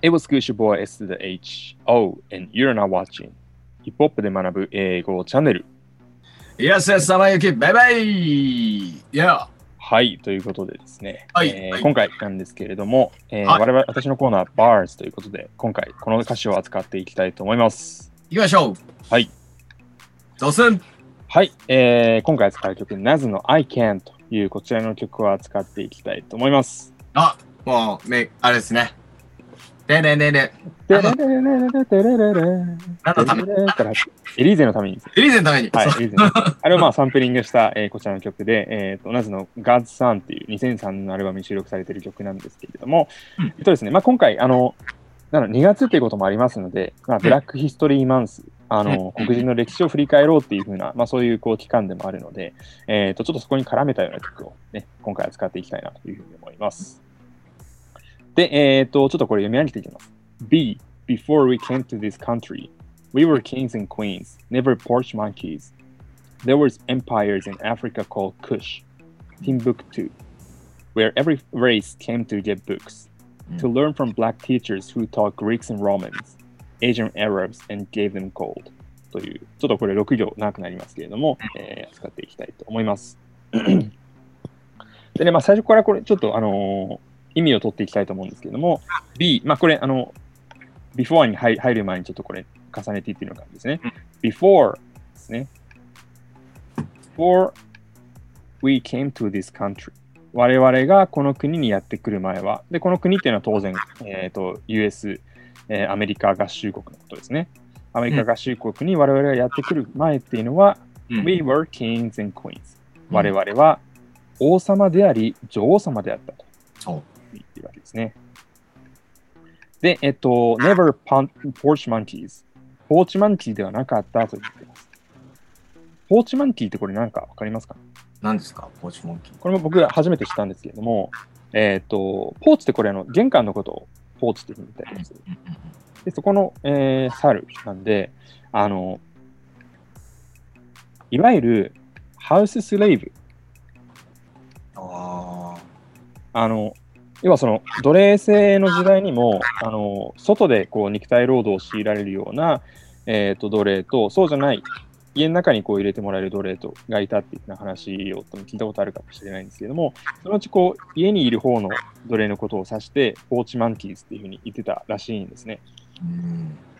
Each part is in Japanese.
It was Gush Boy S to the H O and you're not watching ヒップホップで学ぶ英語チャンネル Yes, yes, さまゆき、バイバイ !Yeah! はい、ということでですね、はいえーはい今回なんですけれども、えーはい我々私のコーナー Bars ということで、今回この歌詞を扱っていきたいと思います。行きましょうはい。どうすん？はい、えー今回扱う曲、Naz の I Can というこちらの曲を扱っていきたいと思います。あ、もう、め、あれですね。でねねね。あの何のためエリーゼのために。エリーゼのために。はい、エリーゼのためにあれをまあサンプリングした、えーこちらの曲で、えー、とナズの God's Son っていう2003年のアルバムに収録されている曲なんですけれども、うんえっとですね、まあ、今回、あの、なの2月ということもありますので、まあ、ブラックヒストリーマンス、あの、うん黒人の歴史を振り返ろうっていう風な、まあ、そういうこう期間でもあるので、えー、とちょっとそこに絡めたような曲を、ね、今回扱っていきたいなというふうに思います。で、えっ、と、ちょっとこれ読み上げていきます。B, before we came to this country, we were kings and queens, never porch monkeys. There was empires in Africa called Kush, Timbuktu, where every race came to get books, to learn from black teachers who taught Greeks and Romans, Asian Arabs, and gave them gold. という、ちょっとこれ6行長くなりますけれども、えー扱っていきたいと思います。でね、まあ最初からこれちょっとあのー 意味を取っていきたいと思うんですけれども、B、まあこれあの、before に入入る前にちょっとこれ重ねていってるような感じですね。before ですね。before we came to this country 我々がこの国にやってくる前は、で、この国っていうのは当然、えー、と US、えーアメリカ合衆国のことですね。アメリカ合衆国に我々がやってくる前っていうのは、うん We were kings and queens。我々は王様であり、女王様であったと。言ってるわけですね。で、えっと、never porch monkeys。ポーチマンキーではなかったと言っています。ポーチマンキーってこれ何かわかりますか？何ですか？ポーチモンキー。これも僕が初めて知ったんですけれども、えっ、と、ポーチってこれあの玄関のことをポーチっていうふうに言ったりもする。で、そこの、えー猿なんで、あの、いわゆるハウススレイブ、ああの、要はその奴隷制の時代にも、あの、外でこう肉体労働を強いられるような、えっ、と、奴隷と、そうじゃない、家の中にこう入れてもらえる奴隷とがいたっていう話を聞いたことあるかもしれないんですけれども、そのうちこう家にいる方の奴隷のことを指して、ポーチマンキーズっていうふうに言ってたらしいんですね。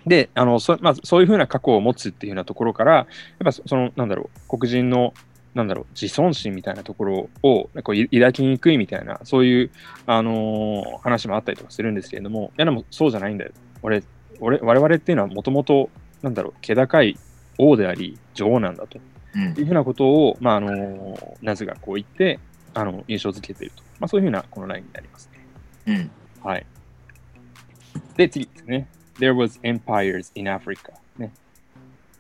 で、あのそまあ、そういうふうな過去を持つっていうようなところから、やっぱそその、なんだろう、黒人の、なんだろう、自尊心みたいなところをこうい抱きにくいみたいな、そういう、あのー話もあったりとかするんですけれども、いやでもそうじゃないんだよ。俺、俺我々っていうのはもともと、なんだろう、気高い王であり、女王なんだとうんいうふうなことを、まあ、あのーナズがこう言って、あの、印象づけていると。まあ、そういうふうなこのラインになりますね。うん。はい。で、次ですね。There was empires in Africa.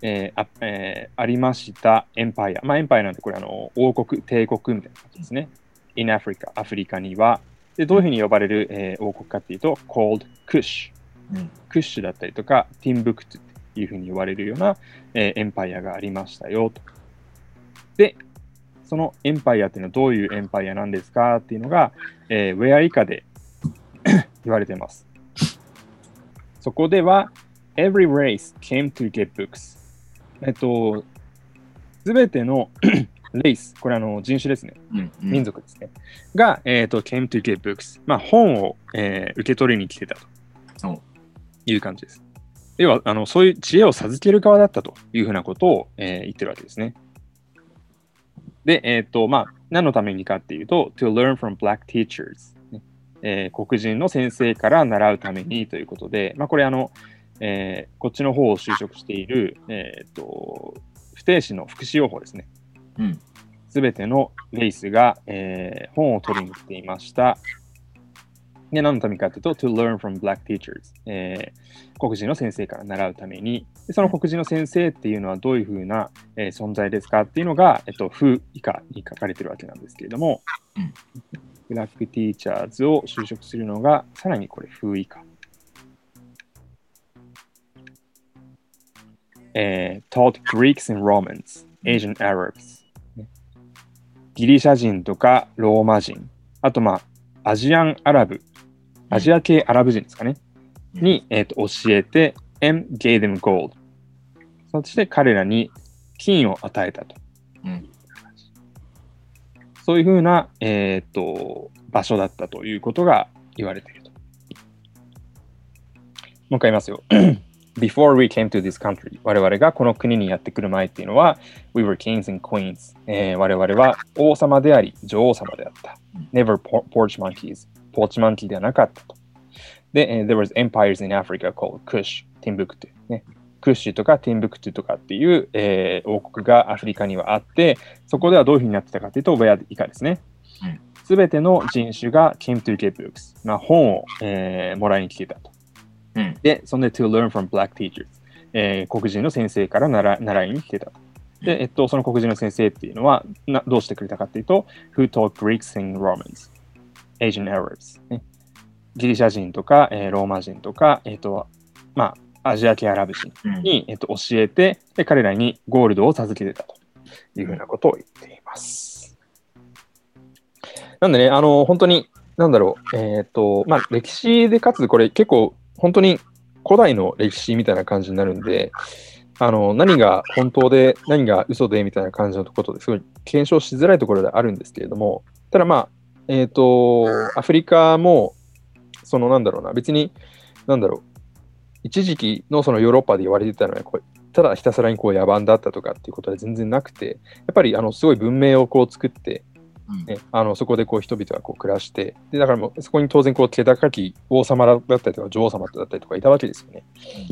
ね。えーあえーありましたエンパイア。まあ、エンパイアなんてこれあの王国、帝国みたいな感じですね。in Africa、アフリカには。で、どういうふうに呼ばれる、えー王国かっていうと、called Kush。うん。クッシュだったりとか、ティンブクトゥっていうふうに呼ばれるような、えーエンパイアがありましたよと。で、そのエンパイアっていうのはどういうエンパイアなんですかっていうのが、えーウェア以下で 言われています。そこでは、every race came to get books。えっと、すべての レイス、これあの人種ですね。うん。民族ですね。が、えっと、came to get books。まあ、本を、えー受け取りに来てたと。いう感じです。要は、あのそういう知恵を授ける側だったというふうなことを、えー言ってるわけですね。で、えっ、と、まあ、何のためにかっていうと、to learn from black teachers、ねえー黒人の先生から習うためにということで、まあ、これ、あの、えーこっちの方を就職している、えっ、と、不定詞の福祉用法ですね。うん。すべてのレイスが、えー本を取りに来ていました。で、何のためかというと、to learn from black teachers、えー黒人の先生から習うために、でその黒人の先生っていうのはどういうふうな、えー存在ですかっていうのが、えっと、風以下に書かれてるわけなんですけれども、うんブラックティーチャーズを就職するのが、さらにこれ、風以下。えー taught Greeks and Romans, Asian Arabs、ねギリシャ人とかローマ人、あとまあ、アジアンアラブ、アジア系アラブ人ですかね。に、えー、と教えて、and gave them gold。そして彼らに金を与えたと。うん。そういうふうな、えー、と場所だったということが言われていると。もう一回言いますよ。Before we came to this country 我々がこの国にやってくる前っていうのは We were kings and queens、えー我々は王様であり女王様であった。Never por- porch monkeys ポーチマンキーではなかったと。で、えー There was empires in Africa called Kush, Timbuktu、ね。クッシュとかティンブクトゥとかっていう、えー王国がアフリカにはあって、そこではどういうふうになってたかというと、ウェア以下ですねうん。すべ、ての人種が came to get books、まあ、本を、えーもらいに来てたと。うん。で、そんで to learn from black teachers、えー黒人の先生から習習いに来てたと。で、えっと、その黒人の先生っていうのはなどうしてくれたかっていうと、who taught Greeks and Romans, Asian Arabs、ね。ギリシャ人とか、えーローマ人とか、えっと、まあ、アジア系アラブ人うん。に、えっと、教えてで、彼らにゴールドを授けてたというふうなことを言っています。なんでね、あの、本当に、なんだろう、えっ、と、まあ、歴史でかつ、これ結構、本当に古代の歴史みたいな感じになるんで、あの、何が本当で、何が嘘でみたいな感じのことですごい検証しづらいところであるんですけれども、ただまあ、えっ、と、アフリカも、そのなんだろうな、別に、なんだろう、一時期のそのヨーロッパで言われてたのはこうただひたすらにこう野蛮だったとかっていうことは全然なくてやっぱりあのすごい文明をこう作って、うんね、あのそこでこう人々がこう暮らしてでだからもうそこに当然こう気高き王様だったりとか女王様だったりとかいたわけですよね。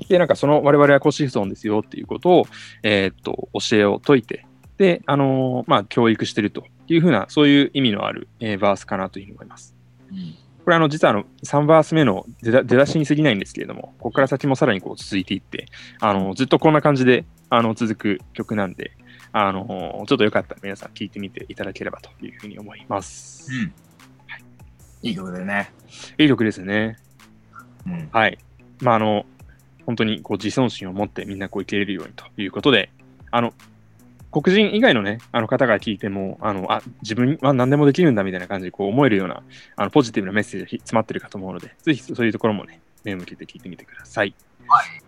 でなんかその我々はコシフソンですよっていうことを、えーっと教えを説いてであのーまあ教育してるというふうなそういう意味のある、えーバースかなというふうに思います。うん。これあの実はあの3バース目の出だ出だしに過ぎないんですけれども、ここから先もさらにこう続いていって、あのずっとこんな感じであの続く曲なんで、あのちょっとよかったら皆さん聴いてみていただければというふうに思います。うん。いい曲だよね。いい曲ですね。うん。はい。まああの、本当にこう自尊心を持ってみんなこう生きれるようにということで、あの、黒人以外のね、あの方が聞いても、あの、あ、自分は何でもできるんだみたいな感じでこう思えるような、あの、ポジティブなメッセージが詰まってるかと思うので、ぜひそういうところもね、目を向けて聞いてみてください。はい。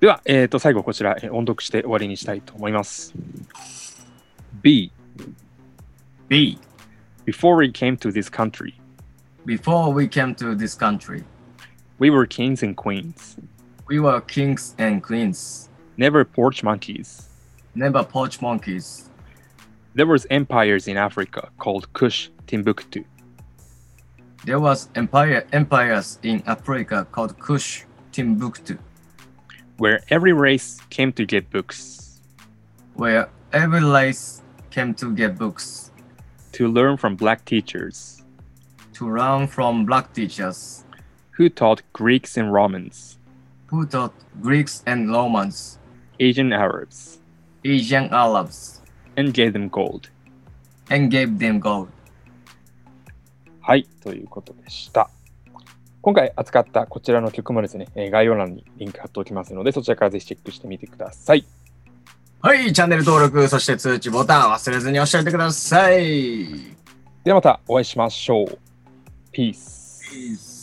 では、えっ、と、最後こちら、えー音読して終わりにしたいと思います。B. B. Before we came to this country, Before we came to this country, we were kings and queens, we were kings and queens, never porch monkeys. never poach monkeys. There was empires in Africa called Kush, Timbuktu. There was empire empires in Africa called Kush, Timbuktu, where every race came to get books, where every race came to get books, to learn from black teachers to learn from black teachers who taught Greeks and Romans, who taught Greeks and Romans, Asian Arabs, Asian Arabs, and gave them gold. and gave them gold. はい、ということでした。 今回扱ったこちらの曲もですね、えー概要欄にリンク貼っておきますので、そちらからぜひチェックしてみてください。はい、チャンネル登録、そして通知ボタン忘れずに押しておいてください。ではまたお会いしましょう。Peace. Peace.